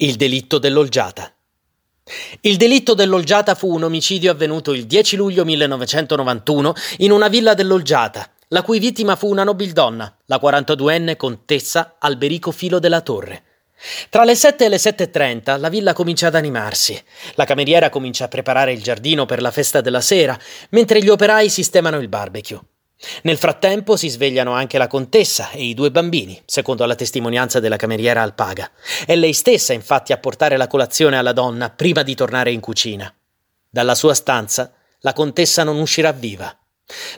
Il delitto dell'olgiata. Il delitto dell'olgiata fu un omicidio avvenuto il 10 luglio 1991 in una villa dell'olgiata, la cui vittima fu una nobildonna, la 42enne contessa Alberico Filo della Torre. Tra le 7 e le 7.30 la villa comincia ad animarsi. La cameriera comincia a preparare il giardino per la festa della sera, mentre gli operai sistemano il barbecue. Nel frattempo si svegliano anche la contessa e i due bambini, secondo la testimonianza della cameriera Alpaga. È lei stessa, infatti, a portare la colazione alla donna prima di tornare in cucina. Dalla sua stanza la contessa non uscirà viva.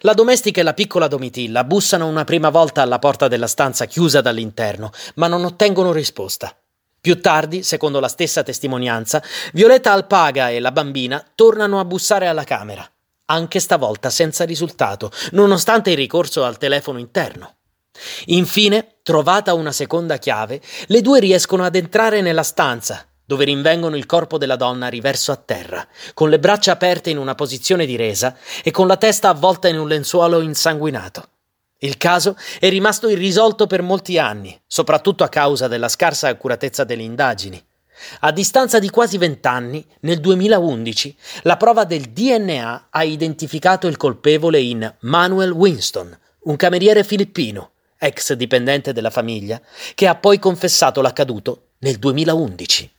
La domestica e la piccola Domitilla bussano una prima volta alla porta della stanza chiusa dall'interno, ma non ottengono risposta. Più tardi, secondo la stessa testimonianza, Violetta Alpaga e la bambina tornano a bussare alla camera anche stavolta senza risultato, nonostante il ricorso al telefono interno. Infine, trovata una seconda chiave, le due riescono ad entrare nella stanza, dove rinvengono il corpo della donna riverso a terra, con le braccia aperte in una posizione di resa e con la testa avvolta in un lenzuolo insanguinato. Il caso è rimasto irrisolto per molti anni, soprattutto a causa della scarsa accuratezza delle indagini. A distanza di quasi vent'anni, nel 2011, la prova del DNA ha identificato il colpevole in Manuel Winston, un cameriere filippino, ex dipendente della famiglia, che ha poi confessato l'accaduto nel 2011.